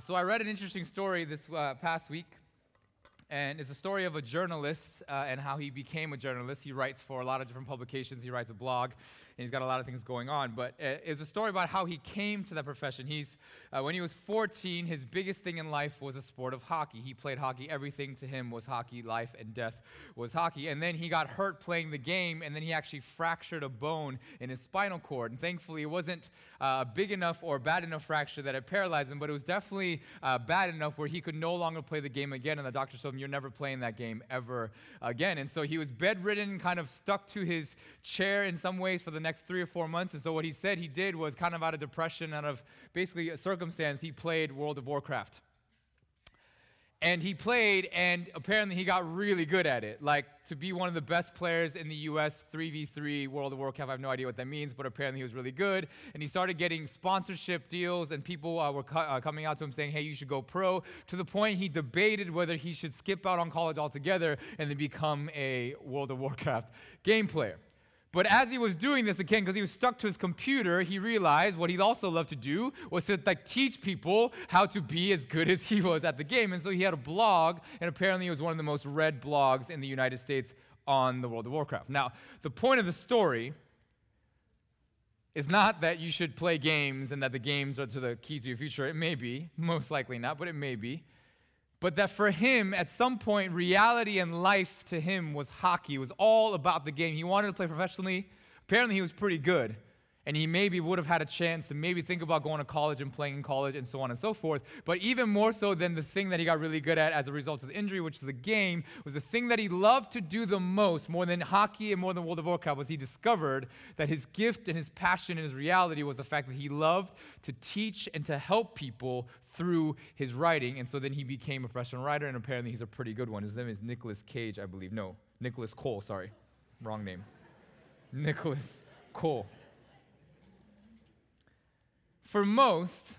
So I read an interesting story this uh, past week, and it's a story of a journalist uh, and how he became a journalist. He writes for a lot of different publications. He writes a blog, and he's got a lot of things going on. But uh, it's a story about how he came to that profession. He's uh, when he was 14, his biggest thing in life was a sport of hockey. He played hockey. Everything to him was hockey. Life and death was hockey. And then he got hurt playing the game, and then he actually fractured a bone in his spinal cord. And thankfully, it wasn't uh, a big enough or bad enough fracture that it paralyzed him, but it was definitely uh, bad enough where he could no longer play the game again. And the doctor told him, "You're never playing that game ever again." And so he was bedridden, kind of stuck to his chair in some ways for the next three or four months. And so what he said he did was kind of out of depression, out of basically a circumstance circumstance, he played World of Warcraft. And he played, and apparently he got really good at it. Like to be one of the best players in the US 3v3 World of Warcraft. I have no idea what that means, but apparently he was really good. And he started getting sponsorship deals, and people uh, were uh, coming out to him saying, hey, you should go pro. To the point he debated whether he should skip out on college altogether and then become a World of Warcraft game player. But as he was doing this again, because he was stuck to his computer, he realized what he also loved to do was to like teach people how to be as good as he was at the game. And so he had a blog, and apparently it was one of the most read blogs in the United States on the World of Warcraft. Now, the point of the story is not that you should play games and that the games are to the key to your future. It may be, most likely not, but it may be. But that for him, at some point, reality and life to him was hockey. It was all about the game. He wanted to play professionally. Apparently, he was pretty good and he maybe would have had a chance to maybe think about going to college and playing in college and so on and so forth. But even more so than the thing that he got really good at as a result of the injury, which is the game, was the thing that he loved to do the most, more than hockey and more than World of Warcraft, was he discovered that his gift and his passion and his reality was the fact that he loved to teach and to help people through his writing. And so then he became a professional writer, and apparently he's a pretty good one. His name is Nicolas Cage, I believe. No, Nicolas Cole, sorry. Wrong name. Nicolas Cole. For most,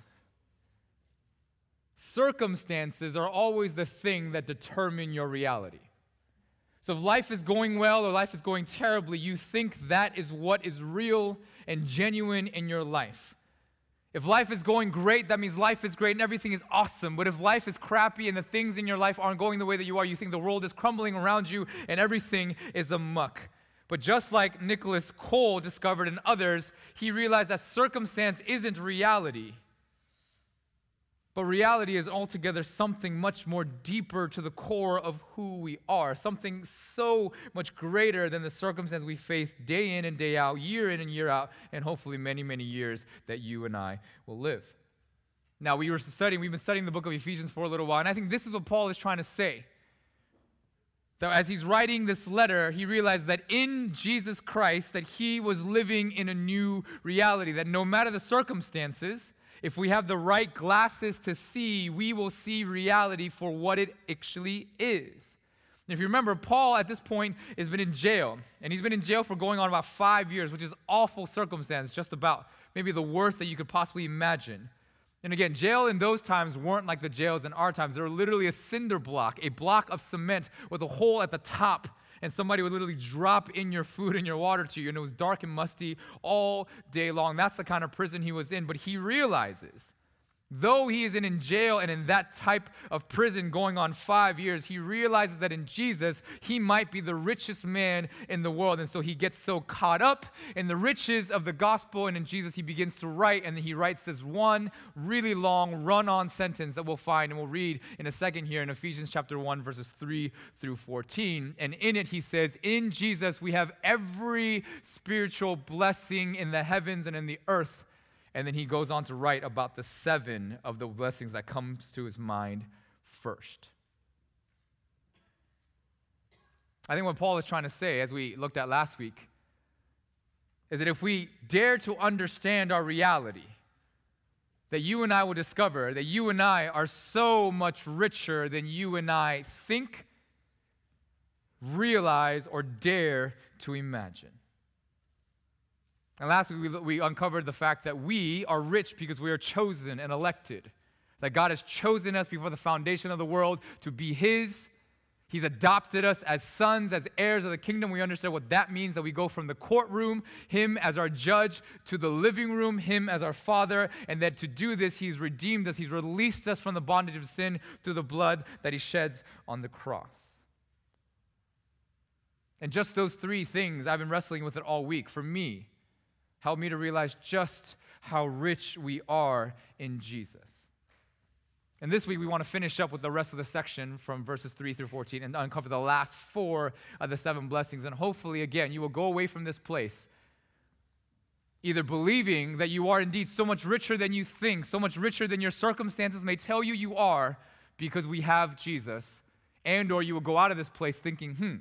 circumstances are always the thing that determine your reality. So if life is going well or life is going terribly, you think that is what is real and genuine in your life. If life is going great, that means life is great and everything is awesome. But if life is crappy and the things in your life aren't going the way that you are, you think the world is crumbling around you and everything is a muck. But just like Nicolas Cole discovered in others, he realized that circumstance isn't reality. But reality is altogether something much more deeper to the core of who we are, something so much greater than the circumstance we face day in and day out, year in and year out, and hopefully many, many years that you and I will live. Now, we were studying, we've been studying the book of Ephesians for a little while, and I think this is what Paul is trying to say. So as he's writing this letter, he realized that in Jesus Christ that he was living in a new reality, that no matter the circumstances, if we have the right glasses to see, we will see reality for what it actually is. If you remember, Paul at this point has been in jail, and he's been in jail for going on about five years, which is awful circumstance, just about maybe the worst that you could possibly imagine. And again, jail in those times weren't like the jails in our times. They were literally a cinder block, a block of cement with a hole at the top. And somebody would literally drop in your food and your water to you. And it was dark and musty all day long. That's the kind of prison he was in. But he realizes Though he is in jail and in that type of prison going on five years, he realizes that in Jesus, he might be the richest man in the world. And so he gets so caught up in the riches of the gospel. And in Jesus, he begins to write. And he writes this one really long run on sentence that we'll find and we'll read in a second here in Ephesians chapter 1, verses 3 through 14. And in it, he says, In Jesus, we have every spiritual blessing in the heavens and in the earth and then he goes on to write about the seven of the blessings that comes to his mind first. I think what Paul is trying to say, as we looked at last week, is that if we dare to understand our reality, that you and I will discover that you and I are so much richer than you and I think, realize, or dare to imagine. And last week, we, we uncovered the fact that we are rich because we are chosen and elected. That God has chosen us before the foundation of the world to be His, He's adopted us as sons, as heirs of the kingdom. We understand what that means that we go from the courtroom, Him as our judge, to the living room, Him as our Father. And that to do this, He's redeemed us, He's released us from the bondage of sin through the blood that He sheds on the cross. And just those three things, I've been wrestling with it all week. For me, help me to realize just how rich we are in Jesus. And this week, we want to finish up with the rest of the section from verses 3 through 14 and uncover the last four of the seven blessings. And hopefully, again, you will go away from this place either believing that you are indeed so much richer than you think, so much richer than your circumstances may tell you you are because we have Jesus, and or you will go out of this place thinking, hmm,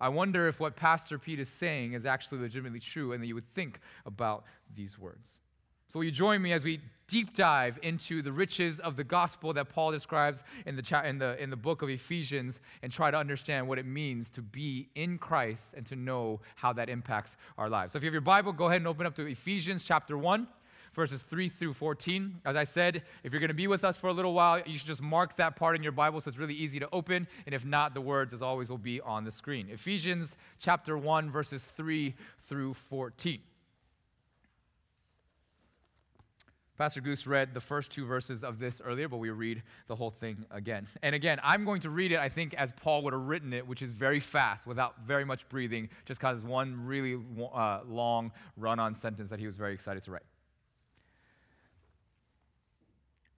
I wonder if what Pastor Pete is saying is actually legitimately true, and that you would think about these words. So, will you join me as we deep dive into the riches of the gospel that Paul describes in the, cha- in, the, in the book of Ephesians and try to understand what it means to be in Christ and to know how that impacts our lives? So, if you have your Bible, go ahead and open up to Ephesians chapter 1 verses 3 through 14. As I said, if you're going to be with us for a little while, you should just mark that part in your Bible so it's really easy to open. And if not, the words, as always, will be on the screen. Ephesians chapter 1, verses 3 through 14. Pastor Goose read the first two verses of this earlier, but we read the whole thing again. And again, I'm going to read it, I think, as Paul would have written it, which is very fast, without very much breathing, just because one really uh, long run on sentence that he was very excited to write.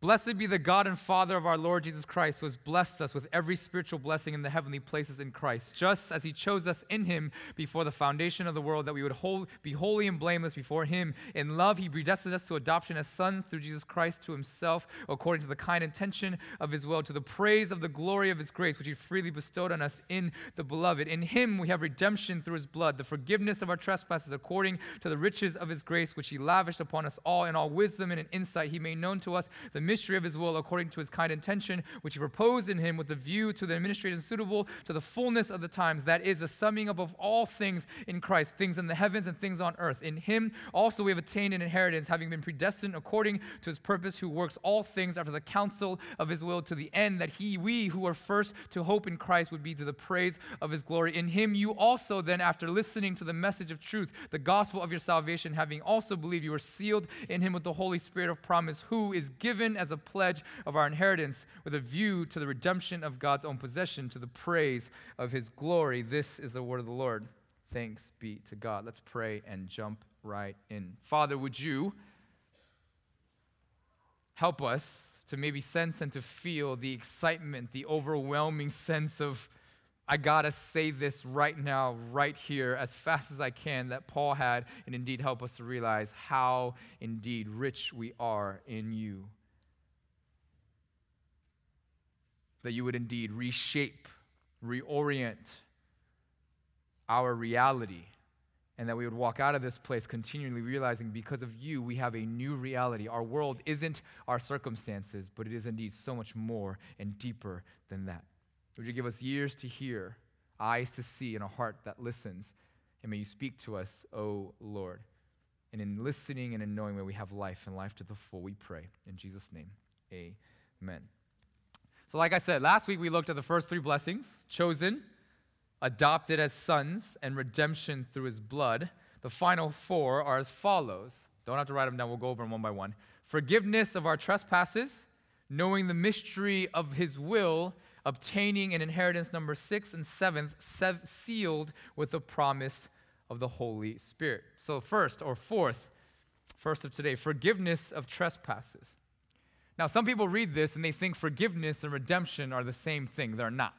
Blessed be the God and Father of our Lord Jesus Christ, who has blessed us with every spiritual blessing in the heavenly places in Christ, just as he chose us in him before the foundation of the world, that we would hold, be holy and blameless before him. In love, he predestined us to adoption as sons through Jesus Christ to himself, according to the kind intention of his will, to the praise of the glory of his grace, which he freely bestowed on us in the beloved. In him we have redemption through his blood, the forgiveness of our trespasses, according to the riches of his grace, which he lavished upon us all in all wisdom and in insight. He made known to us the mystery of his will according to his kind intention, which he proposed in him with a view to the administration suitable to the fullness of the times. That is, the summing up of all things in Christ, things in the heavens and things on earth. In him also we have attained an inheritance, having been predestined according to his purpose, who works all things after the counsel of his will, to the end that he, we who are first to hope in Christ, would be to the praise of his glory. In him you also, then, after listening to the message of truth, the gospel of your salvation, having also believed, you are sealed in him with the Holy Spirit of promise, who is given as a pledge of our inheritance with a view to the redemption of God's own possession, to the praise of his glory. This is the word of the Lord. Thanks be to God. Let's pray and jump right in. Father, would you help us to maybe sense and to feel the excitement, the overwhelming sense of, I gotta say this right now, right here, as fast as I can, that Paul had, and indeed help us to realize how indeed rich we are in you. That you would indeed reshape, reorient our reality, and that we would walk out of this place continually realizing because of you, we have a new reality. Our world isn't our circumstances, but it is indeed so much more and deeper than that. Would you give us ears to hear, eyes to see, and a heart that listens? And may you speak to us, O Lord. And in listening and in knowing, may we have life and life to the full, we pray. In Jesus' name, amen. So, like I said, last week we looked at the first three blessings chosen, adopted as sons, and redemption through his blood. The final four are as follows. Don't have to write them down, we'll go over them one by one. Forgiveness of our trespasses, knowing the mystery of his will, obtaining an inheritance number six and seventh, sealed with the promise of the Holy Spirit. So, first or fourth, first of today, forgiveness of trespasses. Now, some people read this and they think forgiveness and redemption are the same thing. They're not.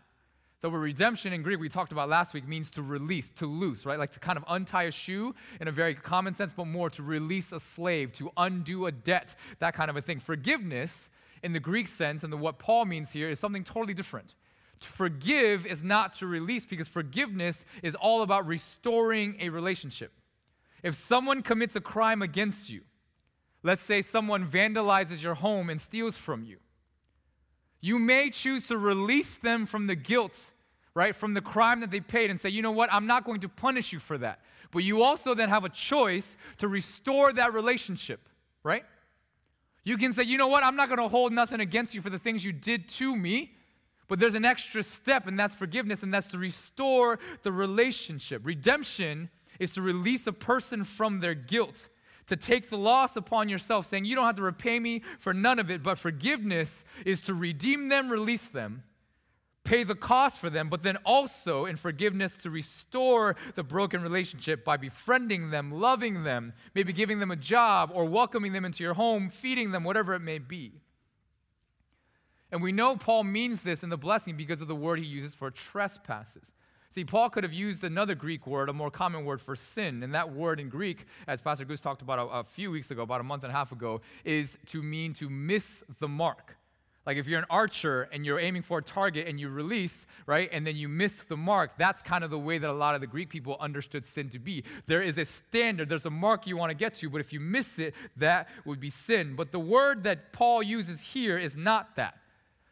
The word redemption in Greek we talked about last week means to release, to loose, right? Like to kind of untie a shoe in a very common sense, but more to release a slave, to undo a debt, that kind of a thing. Forgiveness in the Greek sense and the, what Paul means here is something totally different. To forgive is not to release because forgiveness is all about restoring a relationship. If someone commits a crime against you, Let's say someone vandalizes your home and steals from you. You may choose to release them from the guilt, right, from the crime that they paid and say, you know what, I'm not going to punish you for that. But you also then have a choice to restore that relationship, right? You can say, you know what, I'm not going to hold nothing against you for the things you did to me, But there's an extra step, and that's forgiveness, and that's to restore the relationship. Redemption is to release a person from their guilt, to take the loss upon yourself, saying, You don't have to repay me for none of it. But forgiveness is to redeem them, release them, pay the cost for them, but then also in forgiveness to restore the broken relationship by befriending them, loving them, maybe giving them a job or welcoming them into your home, feeding them, whatever it may be. And we know Paul means this in the blessing because of the word he uses for trespasses. See, Paul could have used another Greek word, a more common word for sin. And that word in Greek, as Pastor Goose talked about a, a, few weeks ago, about a month and a half ago, is to mean to miss the mark. Like if you're an archer and you're aiming for a target and you release, right, and then you miss the mark, that's kind of the way that a lot of the Greek people understood sin to be. There is a standard, there's a mark you want to get to, but if you miss it, that would be sin. But the word that Paul uses here is not that.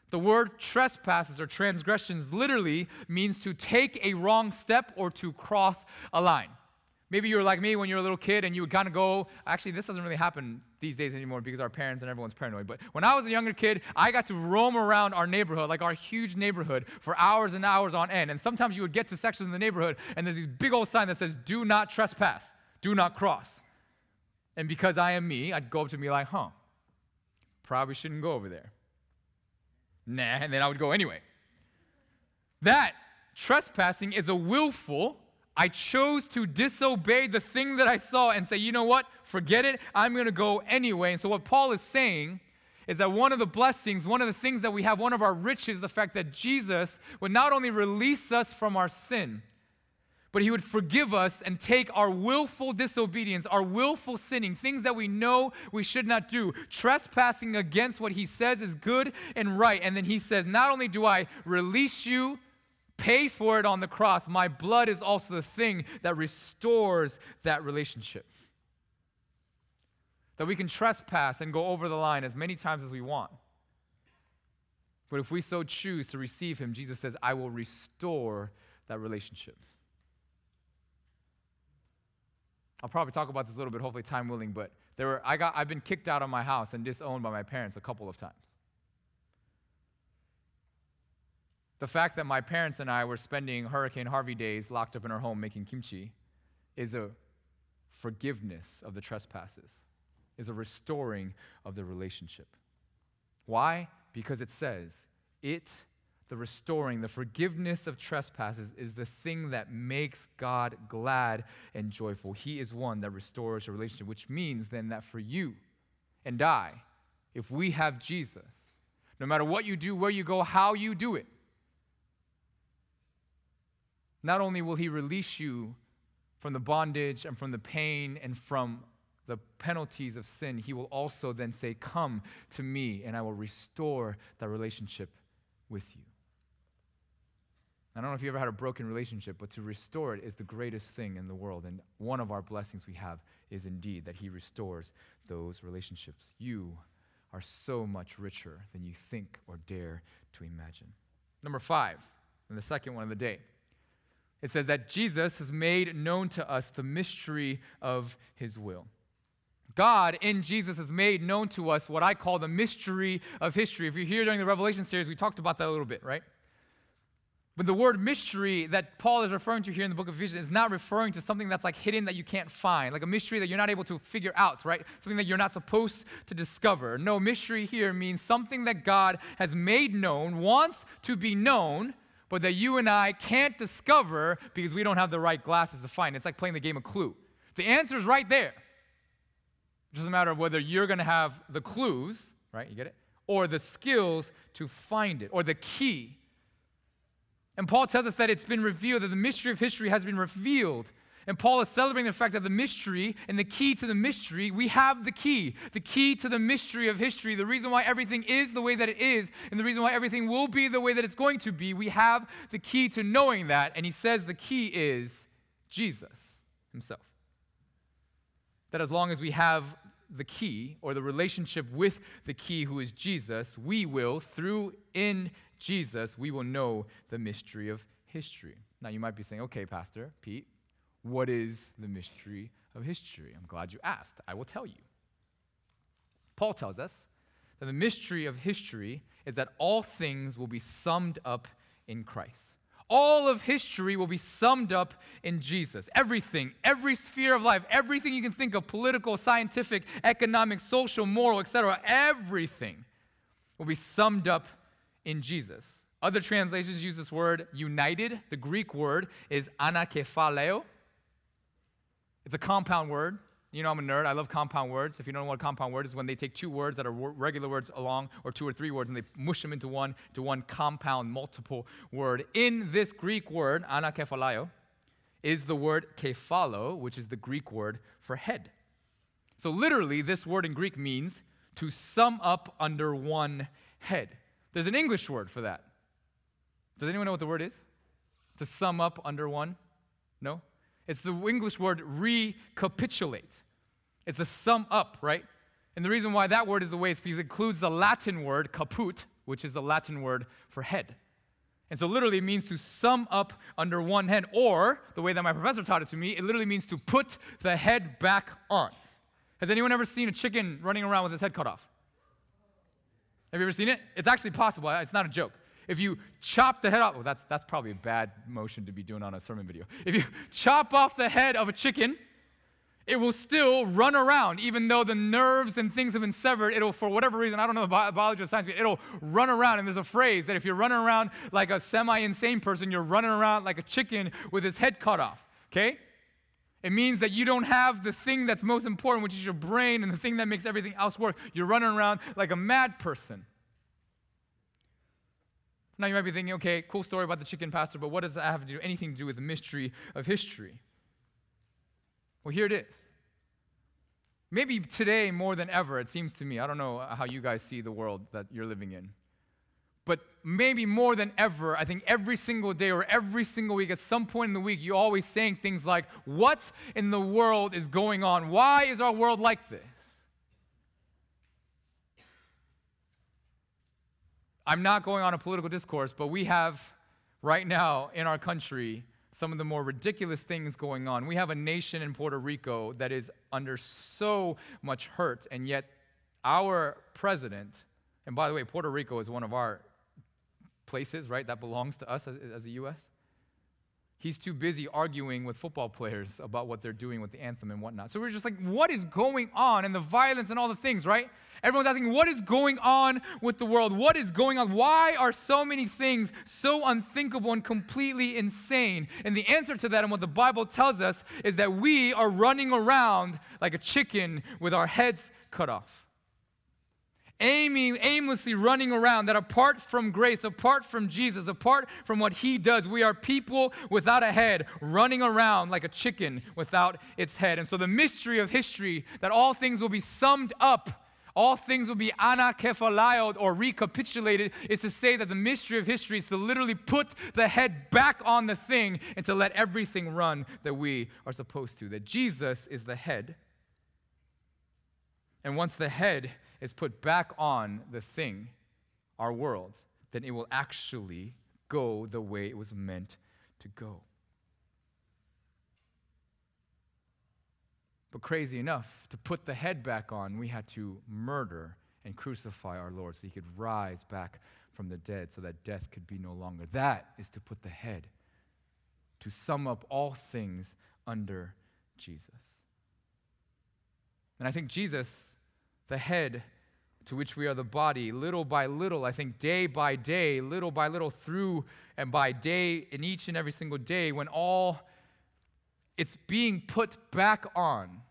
The word trespasses or transgressions literally means to take a wrong step or to cross a line. Maybe you were like me when you were a little kid and you would kind of go, actually, this doesn't really happen these days anymore because our parents and everyone's paranoid. But when I was a younger kid, I got to roam around our neighborhood, like our huge neighborhood, for hours and hours on end. And sometimes you would get to sections in the neighborhood and there's this big old sign that says, do not trespass, do not cross. And because I am me, I'd go up to me like, huh, probably shouldn't go over there nah, and then I would go anyway. That trespassing is a willful, I chose to disobey the thing that I saw and say, you know what, forget it, I'm gonna go anyway. And so, what Paul is saying is that one of the blessings, one of the things that we have, one of our riches, the fact that Jesus would not only release us from our sin, but he would forgive us and take our willful disobedience, our willful sinning, things that we know we should not do, trespassing against what he says is good and right. And then he says, Not only do I release you, pay for it on the cross, my blood is also the thing that restores that relationship. That we can trespass and go over the line as many times as we want. But if we so choose to receive him, Jesus says, I will restore that relationship. I'll probably talk about this a little bit, hopefully time willing, but there were, I got, I've been kicked out of my house and disowned by my parents a couple of times. The fact that my parents and I were spending Hurricane Harvey days locked up in our home making kimchi is a forgiveness of the trespasses, is a restoring of the relationship. Why? Because it says, it the restoring, the forgiveness of trespasses is the thing that makes God glad and joyful. He is one that restores a relationship, which means then that for you and I, if we have Jesus, no matter what you do, where you go, how you do it, not only will He release you from the bondage and from the pain and from the penalties of sin, He will also then say, Come to me, and I will restore that relationship with you. I don't know if you ever had a broken relationship, but to restore it is the greatest thing in the world. And one of our blessings we have is indeed that He restores those relationships. You are so much richer than you think or dare to imagine. Number five, and the second one of the day, it says that Jesus has made known to us the mystery of His will. God in Jesus has made known to us what I call the mystery of history. If you're here during the Revelation series, we talked about that a little bit, right? But the word mystery that Paul is referring to here in the book of Ephesians is not referring to something that's like hidden that you can't find, like a mystery that you're not able to figure out, right? Something that you're not supposed to discover. No, mystery here means something that God has made known, wants to be known, but that you and I can't discover because we don't have the right glasses to find. It's like playing the game of Clue. The answer is right there. It doesn't matter whether you're going to have the clues, right? You get it? Or the skills to find it, or the key and Paul tells us that it's been revealed, that the mystery of history has been revealed. And Paul is celebrating the fact that the mystery and the key to the mystery, we have the key. The key to the mystery of history, the reason why everything is the way that it is, and the reason why everything will be the way that it's going to be, we have the key to knowing that. And he says the key is Jesus himself. That as long as we have the key or the relationship with the key who is Jesus, we will, through in Jesus, we will know the mystery of history. Now, you might be saying, okay, Pastor Pete, what is the mystery of history? I'm glad you asked. I will tell you. Paul tells us that the mystery of history is that all things will be summed up in Christ. All of history will be summed up in Jesus. Everything, every sphere of life, everything you can think of political, scientific, economic, social, moral, etc. everything will be summed up in Jesus. Other translations use this word united. The Greek word is anakephaleo. It's a compound word. You know, I'm a nerd. I love compound words. If you don't know what a compound word is, when they take two words that are regular words along, or two or three words, and they mush them into one, to one compound, multiple word. In this Greek word, anakephaleo, is the word kephalo, which is the Greek word for head. So literally, this word in Greek means to sum up under one head. There's an English word for that. Does anyone know what the word is? To sum up under one? No? It's the English word recapitulate. It's a sum up, right? And the reason why that word is the way is because it includes the Latin word caput, which is the Latin word for head. And so literally it means to sum up under one head, or the way that my professor taught it to me, it literally means to put the head back on. Has anyone ever seen a chicken running around with its head cut off? Have you ever seen it? It's actually possible. It's not a joke. If you chop the head off, well, that's, that's probably a bad motion to be doing on a sermon video. If you chop off the head of a chicken, it will still run around, even though the nerves and things have been severed. It'll, for whatever reason, I don't know the biology or science, it'll run around. And there's a phrase that if you're running around like a semi insane person, you're running around like a chicken with his head cut off. Okay? It means that you don't have the thing that's most important, which is your brain and the thing that makes everything else work. You're running around like a mad person. Now you might be thinking, okay, cool story about the chicken pastor, but what does that have to do anything to do with the mystery of history? Well, here it is. Maybe today more than ever, it seems to me. I don't know how you guys see the world that you're living in. But maybe more than ever, I think every single day or every single week, at some point in the week, you're always saying things like, What in the world is going on? Why is our world like this? I'm not going on a political discourse, but we have right now in our country some of the more ridiculous things going on. We have a nation in Puerto Rico that is under so much hurt, and yet our president, and by the way, Puerto Rico is one of our places, right, that belongs to us as, as a U.S. He's too busy arguing with football players about what they're doing with the anthem and whatnot. So we're just like, what is going on? And the violence and all the things, right? Everyone's asking, what is going on with the world? What is going on? Why are so many things so unthinkable and completely insane? And the answer to that, and what the Bible tells us, is that we are running around like a chicken with our heads cut off. Aiming, aimlessly running around, that apart from grace, apart from Jesus, apart from what He does, we are people without a head, running around like a chicken without its head. And so, the mystery of history, that all things will be summed up all things will be anakephalaiod or recapitulated is to say that the mystery of history is to literally put the head back on the thing and to let everything run that we are supposed to. That Jesus is the head. And once the head is put back on the thing, our world, then it will actually go the way it was meant to go. But crazy enough, to put the head back on, we had to murder and crucify our Lord so he could rise back from the dead so that death could be no longer. That is to put the head, to sum up all things under Jesus. And I think Jesus, the head to which we are the body, little by little, I think day by day, little by little, through and by day, in each and every single day, when all it's being put back on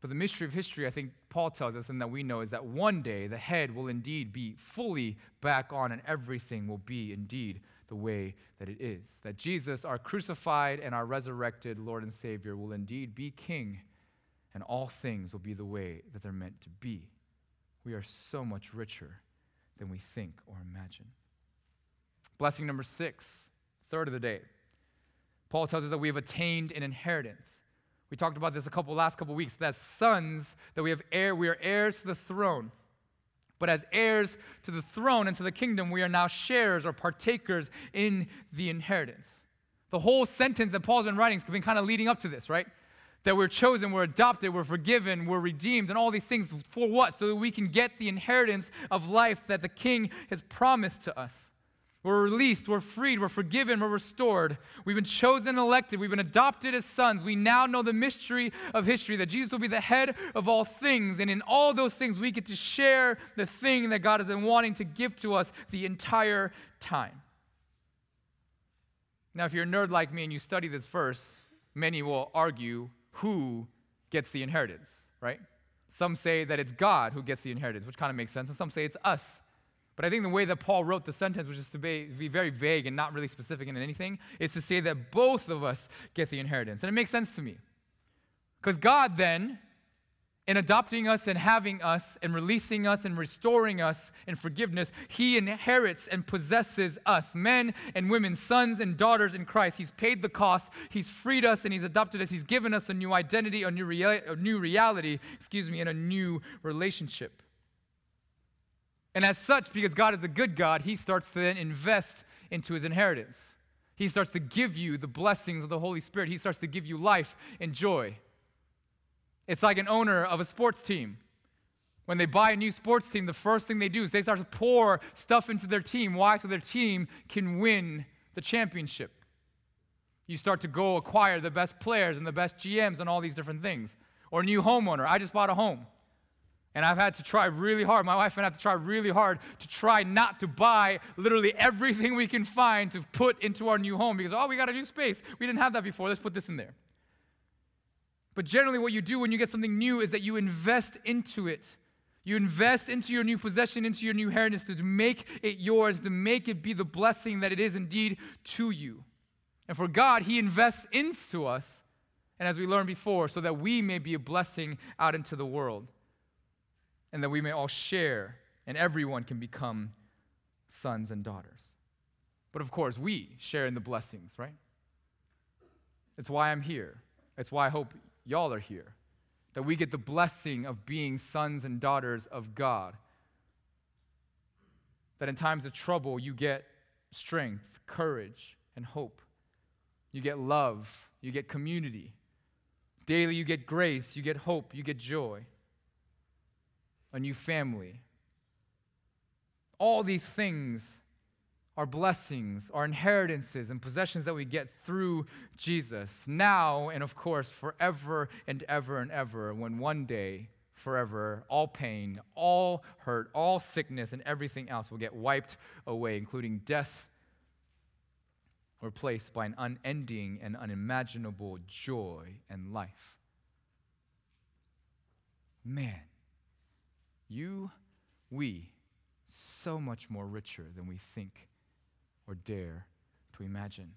but the mystery of history, I think Paul tells us, and that we know, is that one day the head will indeed be fully back on, and everything will be indeed the way that it is. That Jesus, our crucified and our resurrected Lord and Savior, will indeed be King, and all things will be the way that they're meant to be. We are so much richer than we think or imagine. Blessing number six, third of the day. Paul tells us that we have attained an inheritance. We talked about this a couple last couple weeks. That sons, that we have heir, we are heirs to the throne. But as heirs to the throne and to the kingdom, we are now sharers or partakers in the inheritance. The whole sentence that Paul's been writing has been kind of leading up to this, right? That we're chosen, we're adopted, we're forgiven, we're redeemed, and all these things for what? So that we can get the inheritance of life that the King has promised to us. We're released, we're freed, we're forgiven, we're restored. We've been chosen and elected, we've been adopted as sons. We now know the mystery of history that Jesus will be the head of all things. And in all those things, we get to share the thing that God has been wanting to give to us the entire time. Now, if you're a nerd like me and you study this verse, many will argue who gets the inheritance, right? Some say that it's God who gets the inheritance, which kind of makes sense, and some say it's us. But I think the way that Paul wrote the sentence, which is to be, be very vague and not really specific in anything, is to say that both of us get the inheritance. And it makes sense to me. Because God then in adopting us and having us and releasing us and restoring us in forgiveness, He inherits and possesses us, men and women, sons and daughters in Christ. He's paid the cost. He's freed us and He's adopted us. He's given us a new identity, a new, rea- a new reality, excuse me, and a new relationship. And as such, because God is a good God, He starts to then invest into His inheritance. He starts to give you the blessings of the Holy Spirit. He starts to give you life and joy. It's like an owner of a sports team. When they buy a new sports team, the first thing they do is they start to pour stuff into their team. Why? So their team can win the championship. You start to go acquire the best players and the best GMs and all these different things. Or a new homeowner. I just bought a home. And I've had to try really hard. My wife and I have to try really hard to try not to buy literally everything we can find to put into our new home because, oh, we got a new space. We didn't have that before. Let's put this in there. But generally, what you do when you get something new is that you invest into it. You invest into your new possession, into your new inheritance to make it yours, to make it be the blessing that it is indeed to you. And for God, He invests into us, and as we learned before, so that we may be a blessing out into the world, and that we may all share, and everyone can become sons and daughters. But of course, we share in the blessings, right? It's why I'm here. It's why I hope y'all are here. That we get the blessing of being sons and daughters of God. That in times of trouble, you get strength, courage, and hope. You get love, you get community. Daily, you get grace, you get hope, you get joy, a new family. All these things our blessings, our inheritances, and possessions that we get through Jesus, now and of course forever and ever and ever, when one day, forever, all pain, all hurt, all sickness, and everything else will get wiped away, including death, replaced by an unending and unimaginable joy and life. Man, you, we, so much more richer than we think or dare to imagine.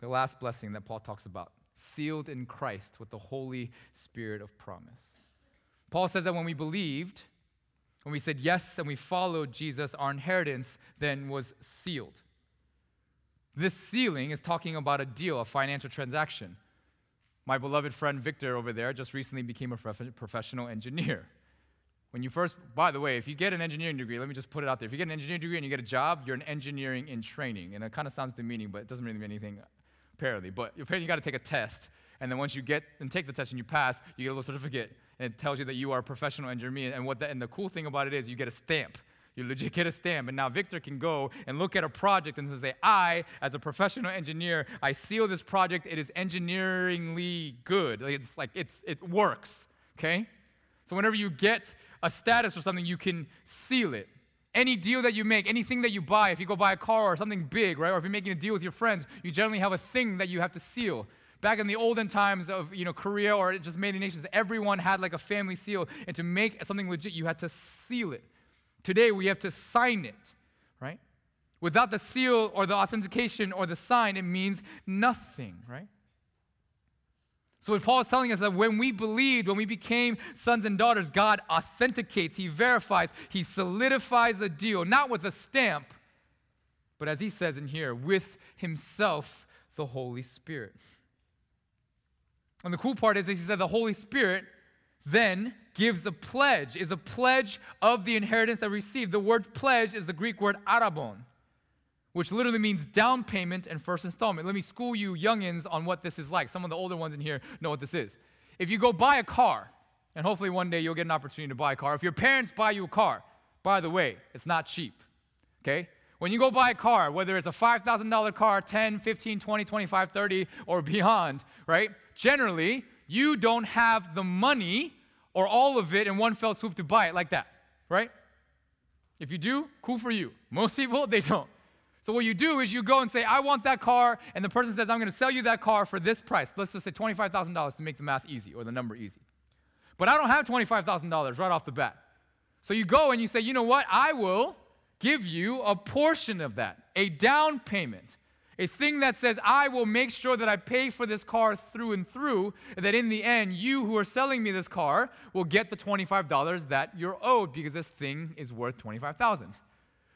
The last blessing that Paul talks about, sealed in Christ with the Holy Spirit of promise. Paul says that when we believed, when we said yes and we followed Jesus, our inheritance then was sealed. This sealing is talking about a deal, a financial transaction. My beloved friend Victor over there just recently became a professional engineer. When you first, by the way, if you get an engineering degree, let me just put it out there. If you get an engineering degree and you get a job, you're an engineering in training. And it kind of sounds demeaning, but it doesn't really mean anything, apparently. But apparently, you got to take a test. And then once you get and take the test and you pass, you get a little certificate. And it tells you that you are a professional engineer. And, what that, and the cool thing about it is you get a stamp. You legit get a stamp. And now Victor can go and look at a project and say, I, as a professional engineer, I seal this project. It is engineeringly good. Like it's like it's, it works. Okay? So whenever you get a status or something, you can seal it. Any deal that you make, anything that you buy, if you go buy a car or something big, right, or if you're making a deal with your friends, you generally have a thing that you have to seal. Back in the olden times of you know Korea or just many nations, everyone had like a family seal, and to make something legit, you had to seal it. Today we have to sign it, right? Without the seal or the authentication or the sign, it means nothing, right? So, what Paul is telling us is that when we believed, when we became sons and daughters, God authenticates, He verifies, He solidifies the deal, not with a stamp, but as He says in here, with Himself, the Holy Spirit. And the cool part is, He said the Holy Spirit then gives a pledge, is a pledge of the inheritance that received. The word pledge is the Greek word arrabon which literally means down payment and first installment. Let me school you youngins on what this is like. Some of the older ones in here know what this is. If you go buy a car, and hopefully one day you'll get an opportunity to buy a car. If your parents buy you a car, by the way, it's not cheap. Okay? When you go buy a car, whether it's a $5,000 car, 10, 15, 20, 25, 30, or beyond, right? Generally, you don't have the money or all of it in one fell swoop to buy it like that, right? If you do, cool for you. Most people, they don't. So what you do is you go and say, I want that car, and the person says, I'm going to sell you that car for this price. Let's just say $25,000 to make the math easy or the number easy. But I don't have $25,000 right off the bat. So you go and you say, you know what? I will give you a portion of that, a down payment, a thing that says, I will make sure that I pay for this car through and through, and that in the end, you who are selling me this car will get the $25 that you're owed because this thing is worth 25000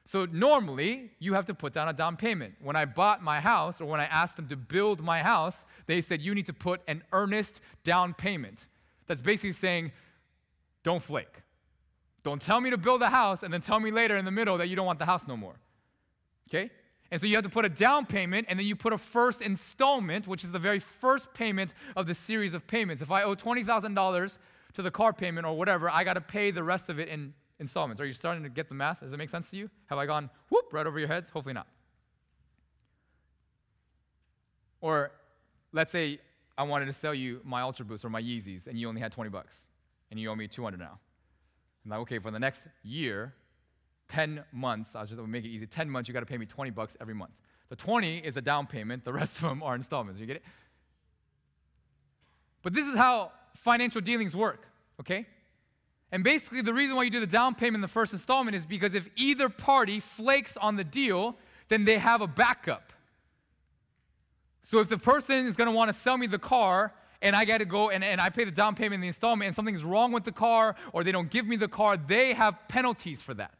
So normally, you have to put down a down payment. When I bought my house, or when I asked them to build my house, they said, you need to put an earnest down payment. That's basically saying, don't flake. Don't tell me to build a house and then tell me later in the middle that you don't want the house no more. Okay? And so you have to put a down payment and then you put a first installment, which is the very first payment of the series of payments. If I owe $20,000 to the car payment or whatever, I got to pay the rest of it in installments. Are you starting to get the math? Does it make sense to you? Have I gone whoop right over your heads? Hopefully not. Or let's say I wanted to sell you my Ultra Boost or my Yeezys and you only had 20 bucks and you owe me 200 now. I'm like, okay, for the next year, 10 months, I'll just make it easy. 10 months, you got to pay me 20 bucks every month. The 20 is a down payment, the rest of them are installments. You get it? But this is how financial dealings work, okay? And basically, the reason why you do the down payment in the first installment is because if either party flakes on the deal, then they have a backup. So if the person is going to want to sell me the car and I got to go and, and I pay the down payment in the installment and something's wrong with the car or they don't give me the car, they have penalties for that.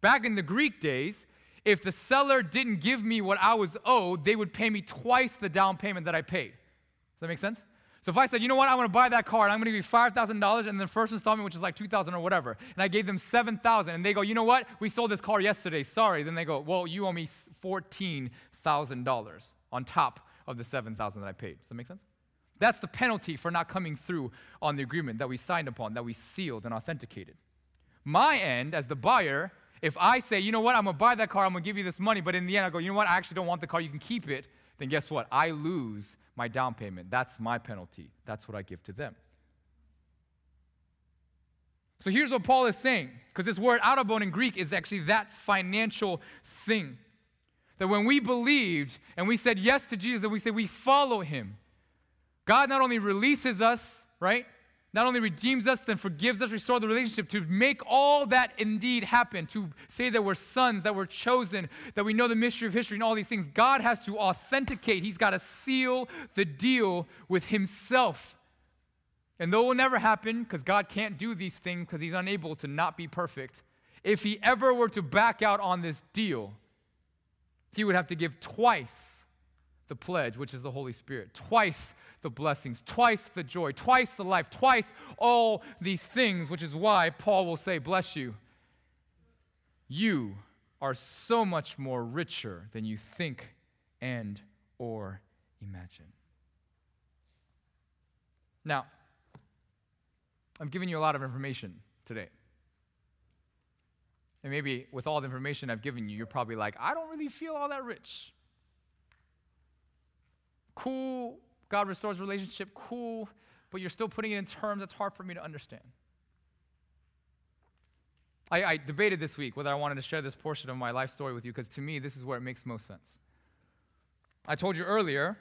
Back in the Greek days, if the seller didn't give me what I was owed, they would pay me twice the down payment that I paid. Does that make sense? So if I said, you know what, I want to buy that car, and I'm going to give you $5,000 and the first installment, which is like 2000 or whatever, and I gave them 7000 and they go, you know what, we sold this car yesterday, sorry. Then they go, well, you owe me $14,000 on top of the 7000 that I paid. Does that make sense? That's the penalty for not coming through on the agreement that we signed upon, that we sealed and authenticated. My end, as the buyer, if I say, you know what, I'm gonna buy that car, I'm gonna give you this money, but in the end I go, you know what, I actually don't want the car, you can keep it, then guess what? I lose my down payment. That's my penalty. That's what I give to them. So here's what Paul is saying, because this word arrabon in Greek is actually that financial thing. That when we believed and we said yes to Jesus and we say we follow him, God not only releases us, right? Not only redeems us, then forgives us, restores the relationship to make all that indeed happen, to say that we're sons, that we're chosen, that we know the mystery of history and all these things. God has to authenticate, He's got to seal the deal with Himself. And though it will never happen, because God can't do these things because He's unable to not be perfect, if He ever were to back out on this deal, he would have to give twice the pledge, which is the Holy Spirit, twice the blessings, twice the joy, twice the life, twice all these things, which is why Paul will say, Bless you. You are so much more richer than you think and or imagine. Now, I'm giving you a lot of information today. And maybe with all the information I've given you, you're probably like, I don't really feel all that rich. Cool, God restores relationship, cool, but you're still putting it in terms that's hard for me to understand. I, I, debated this week whether I wanted to share this portion of my life story with you because to me, this is where it makes most sense. I told you earlier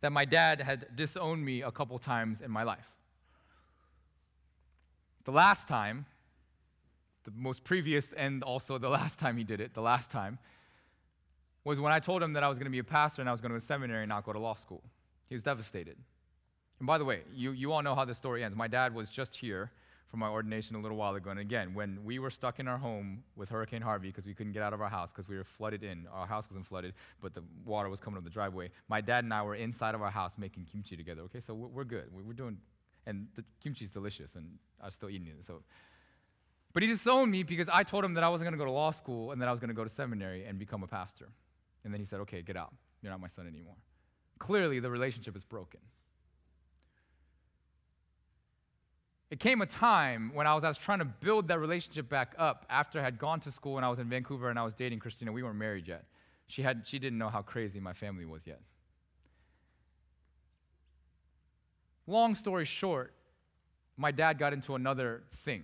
that my dad had disowned me a couple times in my life. The last time the most previous and also the last time he did it, the last time, was when I told him that I was going to be a pastor and I was going to a seminary and not go to law school. He was devastated. And by the way, you, you all know how the story ends. My dad was just here for my ordination a little while ago. And again, when we were stuck in our home with Hurricane Harvey because we couldn't get out of our house because we were flooded in, our house wasn't flooded, but the water was coming up the driveway. My dad and I were inside of our house making kimchi together. Okay, so we're, good. We're doing, and the kimchi is delicious, and I'm still eating it. So But he disowned me because I told him that I wasn't going to go to law school and that I was going to go to seminary and become a pastor. And then he said, okay, get out. You're not my son anymore. Clearly, the relationship is broken. It came a time when I was, I was trying to build that relationship back up after I had gone to school and I was in Vancouver and I was dating Christina. We weren't married yet. She, had, she didn't know how crazy my family was yet. Long story short, my dad got into another thing.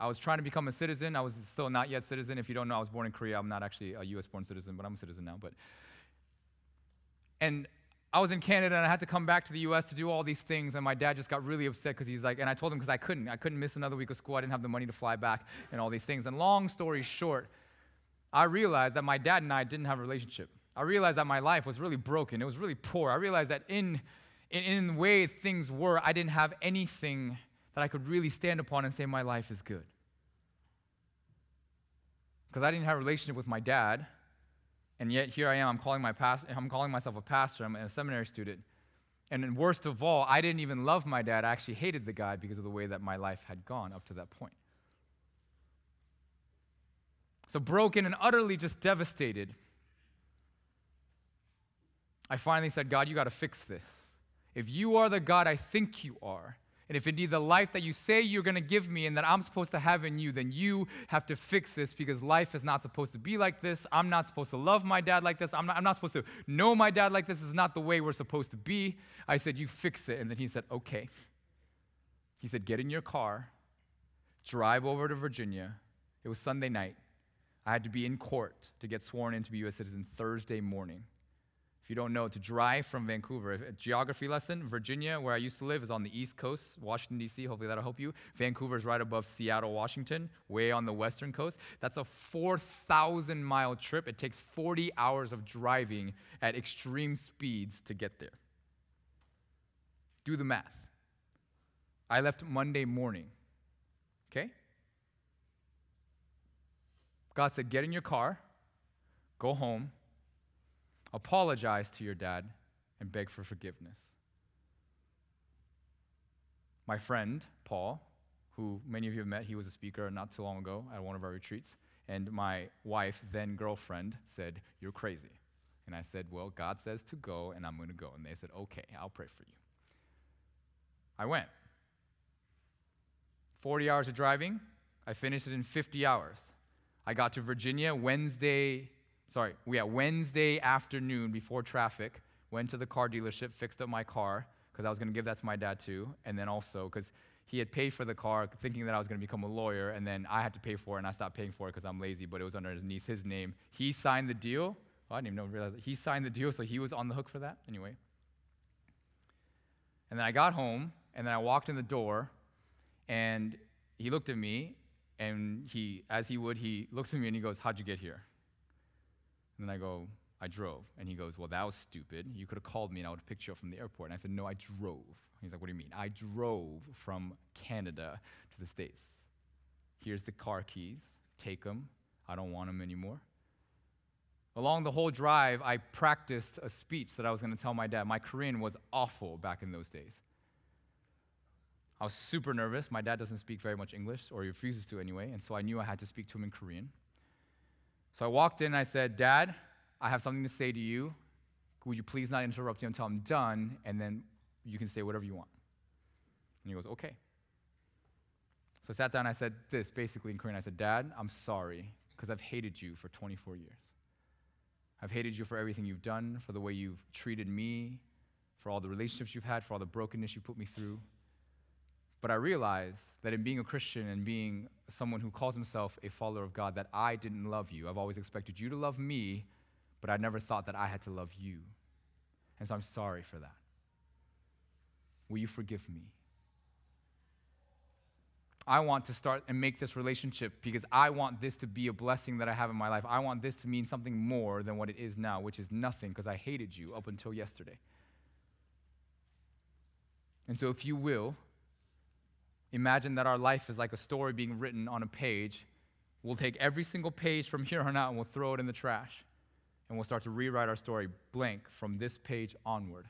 I was trying to become a citizen. I was still not yet citizen. If you don't know, I was born in Korea. I'm not actually a US born citizen, but I'm a citizen now. But and I was in Canada and I had to come back to the US to do all these things. And my dad just got really upset because he's like, and I told him because I couldn't. I couldn't miss another week of school. I didn't have the money to fly back and all these things. And long story short, I realized that my dad and I didn't have a relationship. I realized that my life was really broken. It was really poor. I realized that in, in, in the way things were, I didn't have anything that I could really stand upon and say my life is good. Because I didn't have a relationship with my dad, and yet here I am, I'm calling, my past, I'm calling myself a pastor, I'm a seminary student. And worst of all, I didn't even love my dad. I actually hated the guy because of the way that my life had gone up to that point. So, broken and utterly just devastated, I finally said, God, you got to fix this. If you are the God I think you are, and if indeed the life that you say you're going to give me and that I'm supposed to have in you, then you have to fix this because life is not supposed to be like this. I'm not supposed to love my dad like this. I'm not, I'm not supposed to know my dad like this. This is not the way we're supposed to be. I said, You fix it. And then he said, Okay. He said, Get in your car, drive over to Virginia. It was Sunday night. I had to be in court to get sworn in to be a U.S. citizen Thursday morning you don't know, to drive from Vancouver, a geography lesson, Virginia, where I used to live, is on the east coast, Washington, D.C. Hopefully that'll help you. Vancouver is right above Seattle, Washington, way on the western coast. That's a 4,000 mile trip. It takes 40 hours of driving at extreme speeds to get there. Do the math. I left Monday morning. Okay? God said, Get in your car, go home, apologize to your dad, and beg for forgiveness. My friend, Paul, who many of you have met, he was a speaker not too long ago at one of our retreats, and my wife, then girlfriend, said, You're crazy. And I said, Well, God says to go, and I'm going to go. And they said, Okay, I'll pray for you. I went. 40 hours of driving, I finished it in 50 hours. I got to Virginia Wednesday sorry, we had Wednesday afternoon before traffic, went to the car dealership, fixed up my car, because I was going to give that to my dad too. And then also, because he had paid for the car thinking that I was going to become a lawyer, and then I had to pay for it, and I stopped paying for it because I'm lazy, but it was underneath his name. He signed the deal. Well, I didn't even know, realize He signed the deal, so he was on the hook for that anyway. And then I got home, and then I walked in the door, and he looked at me, and he, as he would, he looks at me and he goes, How'd you get here? And then I go, I drove. And he goes, Well, that was stupid. You could have called me and I would have picked you up from the airport. And I said, No, I drove. He's like, What do you mean? I drove from Canada to the States. Here's the car keys. Take them. I don't want them anymore. Along the whole drive, I practiced a speech that I was going to tell my dad. My Korean was awful back in those days. I was super nervous. My dad doesn't speak very much English, or he refuses to anyway, and so I knew I had to speak to him in Korean. So I walked in and I said, Dad, I have something to say to you. Would you please not interrupt me until I'm done, and then you can say whatever you want? And he goes, Okay. So I sat down and I said this basically in Korean. I said, Dad, I'm sorry because I've hated you for 24 years. I've hated you for everything you've done, for the way you've treated me, for all the relationships you've had, for all the brokenness you put me through. But I realized that in being a Christian and being someone who calls himself a follower of God, that I didn't love you. I've always expected you to love me, but I never thought that I had to love you. And so I'm sorry for that. Will you forgive me? I want to start and make this relationship because I want this to be a blessing that I have in my life. I want this to mean something more than what it is now, which is nothing because I hated you up until yesterday. And so, if you will, Imagine that our life is like a story being written on a page. We'll take every single page from here on out and we'll throw it in the trash. And we'll start to rewrite our story blank from this page onward.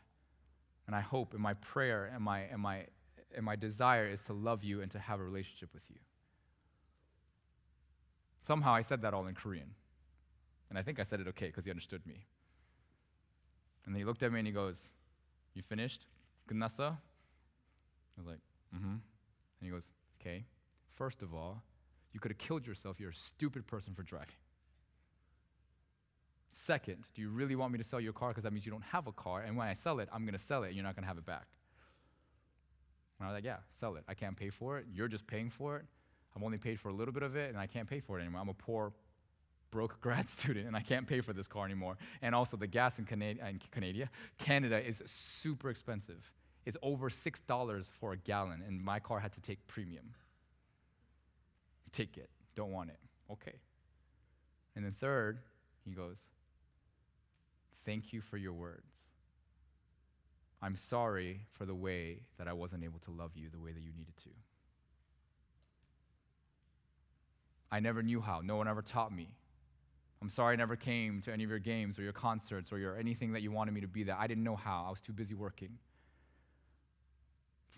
And I hope in my prayer and my, and my, and my desire is to love you and to have a relationship with you. Somehow I said that all in Korean. And I think I said it okay because he understood me. And then he looked at me and he goes, You finished? 끝났어? I was like, Mm hmm. And he goes, Okay. First of all, you could have killed yourself. You're a stupid person for driving. Second, do you really want me to sell your car? Because that means you don't have a car. And when I sell it, I'm going to sell it and you're not going to have it back. And I was like, Yeah, sell it. I can't pay for it. You're just paying for it. I've only paid for a little bit of it and I can't pay for it anymore. I'm a poor, broke grad student and I can't pay for this car anymore. And also, the gas in in Canada, Canada is super expensive. It's over $6 for a gallon, and my car had to take premium. Take it. Don't want it. Okay. And then third, he goes, Thank you for your words. I'm sorry for the way that I wasn't able to love you the way that you needed to. I never knew how. No one ever taught me. I'm sorry I never came to any of your games or your concerts or your anything that you wanted me to be there. I didn't know how. I was too busy working.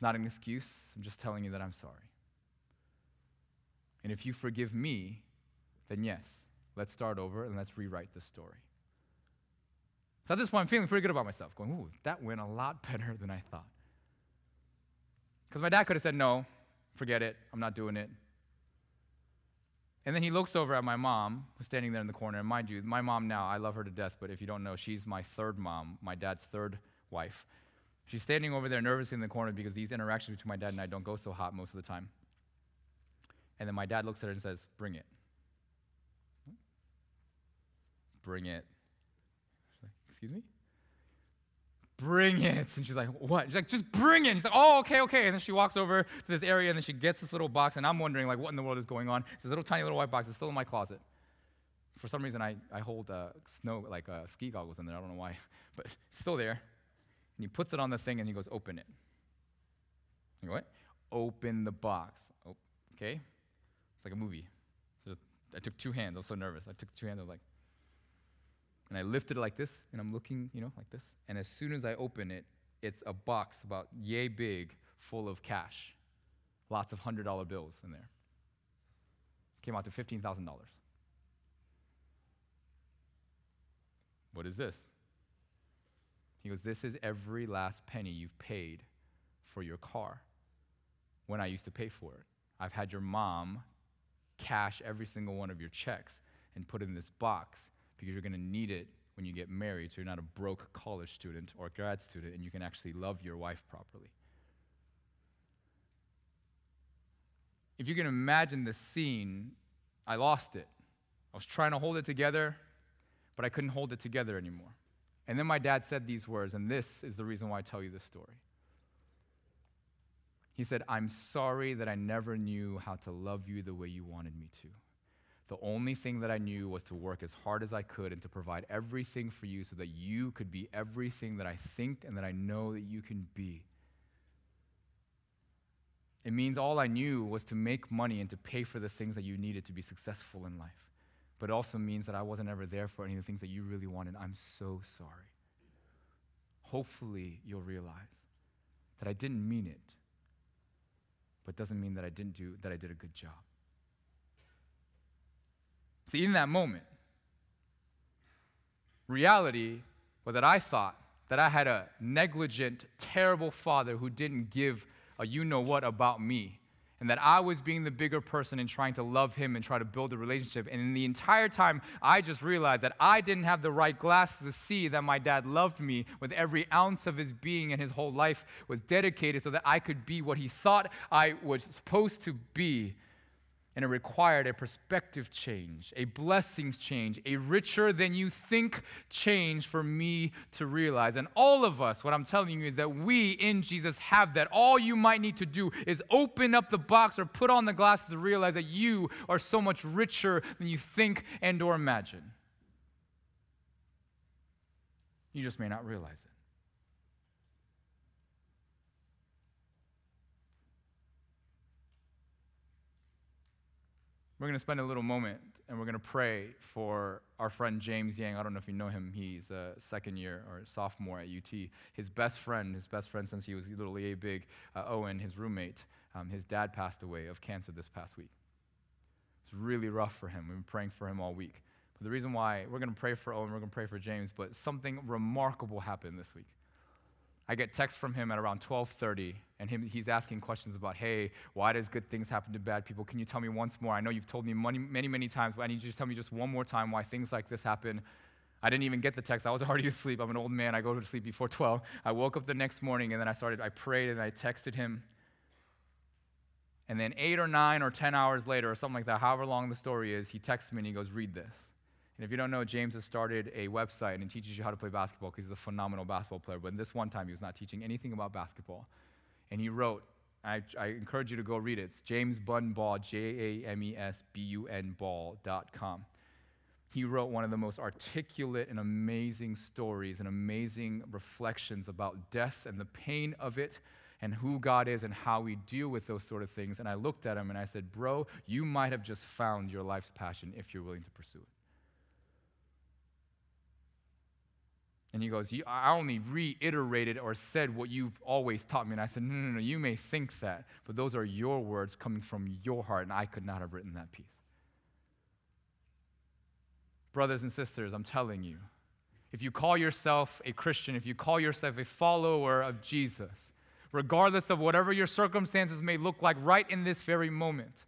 Not an excuse. I'm just telling you that I'm sorry. And if you forgive me, then yes, let's start over and let's rewrite the story. So at this point, I'm feeling pretty good about myself, going, ooh, that went a lot better than I thought. Because my dad could have said, no, forget it, I'm not doing it. And then he looks over at my mom, who's standing there in the corner. And mind you, my mom now, I love her to death, but if you don't know, she's my third mom, my dad's third wife. She's standing over there nervously in the corner because these interactions between my dad and I don't go so hot most of the time. And then my dad looks at her and says, Bring it. Bring it. She's like, Excuse me? Bring it. And she's like, What? She's like, Just bring it. She's like, Oh, okay, okay. And then she walks over to this area and then she gets this little box. And I'm wondering, like, what in the world is going on? It's this little tiny little white box. It's still in my closet. For some reason, I, I hold uh, snow, like uh, ski goggles in there. I don't know why, but it's still there. And he puts it on the thing and he goes, Open it. You go, What? Open the box. Oh, okay. It's like a movie. So I took two hands. I was so nervous. I took two hands. I was like, and I lifted it like this, and I'm looking, you know, like this. And as soon as I open it, it's a box about yay big full of cash. Lots of $100 bills in there. Came out to $15,000. What is this? He goes, This is every last penny you've paid for your car when I used to pay for it. I've had your mom cash every single one of your checks and put it in this box because you're going to need it when you get married so you're not a broke college student or grad student and you can actually love your wife properly. If you can imagine the scene, I lost it. I was trying to hold it together, but I couldn't hold it together anymore. And then my dad said these words, and this is the reason why I tell you this story. He said, I'm sorry that I never knew how to love you the way you wanted me to. The only thing that I knew was to work as hard as I could and to provide everything for you so that you could be everything that I think and that I know that you can be. It means all I knew was to make money and to pay for the things that you needed to be successful in life. But it also means that I wasn't ever there for any of the things that you really wanted. I'm so sorry. Hopefully, you'll realize that I didn't mean it but it doesn't mean that I didn't do that I did a good job. See, in that moment, reality was that I thought that I had a negligent, terrible father who didn't give a you know what about me. And that I was being the bigger person and trying to love him and try to build a relationship. And in the entire time, I just realized that I didn't have the right glasses to see that my dad loved me with every ounce of his being and his whole life was dedicated so that I could be what he thought I was supposed to be and it required a perspective change, a blessings change, a richer than you think change for me to realize. And all of us, what I'm telling you is that we in Jesus have that. All you might need to do is open up the box or put on the glasses to realize that you are so much richer than you think and or imagine. You just may not realize it. We're going to spend a little moment and we're going to pray for our friend James Yang. I don't know if you know him. He's a second year or sophomore at UT. His best friend, his best friend since he was literally a big, uh, Owen, his roommate, um, his dad passed away of cancer this past week. It's really rough for him. We've been praying for him all week. But the reason why we're going to pray for Owen, we're going to pray for James, but something remarkable happened this week. I get text from him at around 12:30, and him, he's asking questions about, "Hey, why does good things happen to bad people? Can you tell me once more? I know you've told me many, many, many times, but I need you to tell me just one more time why things like this happen." I didn't even get the text. I was already asleep. I'm an old man. I go to sleep before 12. I woke up the next morning, and then I started. I prayed, and I texted him. And then eight or nine or 10 hours later, or something like that, however long the story is, he texts me and he goes, Read this. And if you don't know, James has started a website and teaches you how to play basketball because he's a phenomenal basketball player. But this one time, he was not teaching anything about basketball. And he wrote, I, I encourage you to go read it. It's James Bun Ball, J A M E S B U N Ball.com. He wrote one of the most articulate and amazing stories and amazing reflections about death and the pain of it and who God is and how we deal with those sort of things. And I looked at him and I said, Bro, you might have just found your life's passion if you're willing to pursue it. And he goes, I only reiterated or said what you've always taught me. And I said, No, no, no, you may think that, but those are your words coming from your heart, and I could not have written that piece. Brothers and sisters, I'm telling you, if you call yourself a Christian, if you call yourself a follower of Jesus, regardless of whatever your circumstances may look like right in this very moment,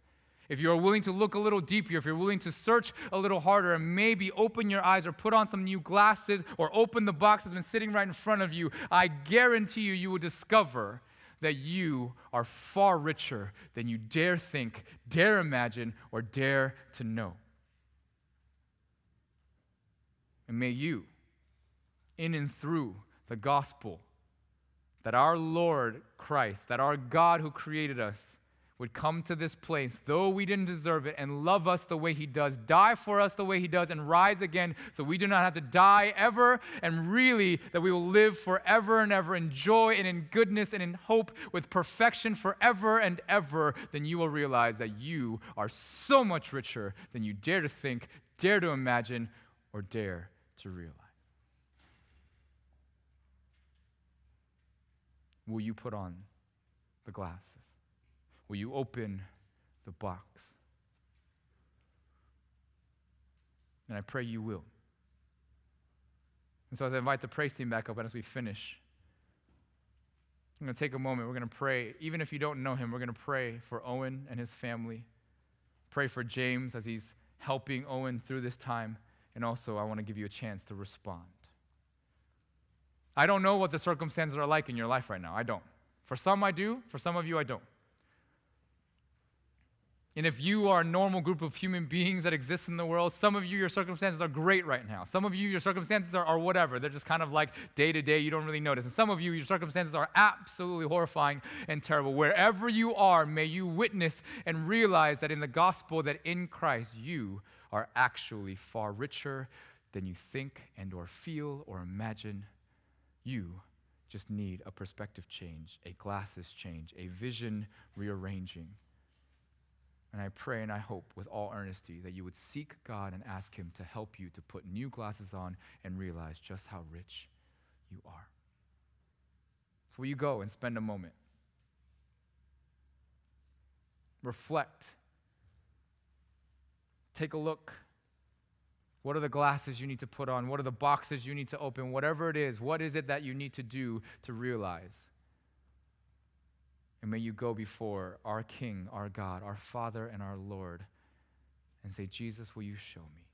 if you're willing to look a little deeper, if you're willing to search a little harder and maybe open your eyes or put on some new glasses or open the box that's been sitting right in front of you, I guarantee you, you will discover that you are far richer than you dare think, dare imagine, or dare to know. And may you, in and through the gospel, that our Lord Christ, that our God who created us, would come to this place, though we didn't deserve it, and love us the way He does, die for us the way He does, and rise again so we do not have to die ever, and really that we will live forever and ever in joy and in goodness and in hope with perfection forever and ever, then you will realize that you are so much richer than you dare to think, dare to imagine, or dare to realize. Will you put on the glasses? Will you open the box? And I pray you will. And so as I invite the praise team back up, and as we finish, I'm going to take a moment. We're going to pray. Even if you don't know him, we're going to pray for Owen and his family. Pray for James as he's helping Owen through this time. And also, I want to give you a chance to respond. I don't know what the circumstances are like in your life right now. I don't. For some, I do. For some of you, I don't. And if you are a normal group of human beings that exist in the world, some of you, your circumstances are great right now. Some of you, your circumstances are, are whatever. They're just kind of like day to day, you don't really notice. And some of you, your circumstances are absolutely horrifying and terrible. Wherever you are, may you witness and realize that in the gospel, that in Christ, you are actually far richer than you think and or feel or imagine. You just need a perspective change, a glasses change, a vision rearranging. And I pray and I hope with all earnesty that you would seek God and ask Him to help you to put new glasses on and realize just how rich you are. So, will you go and spend a moment? Reflect. Take a look. What are the glasses you need to put on? What are the boxes you need to open? Whatever it is, what is it that you need to do to realize? And may you go before our King, our God, our Father, and our Lord and say, Jesus, will you show me?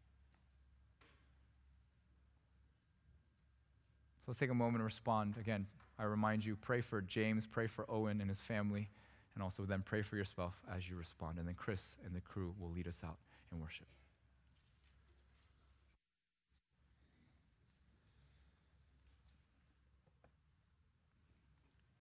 So let's take a moment and respond. Again, I remind you pray for James, pray for Owen and his family, and also then pray for yourself as you respond. And then Chris and the crew will lead us out in worship.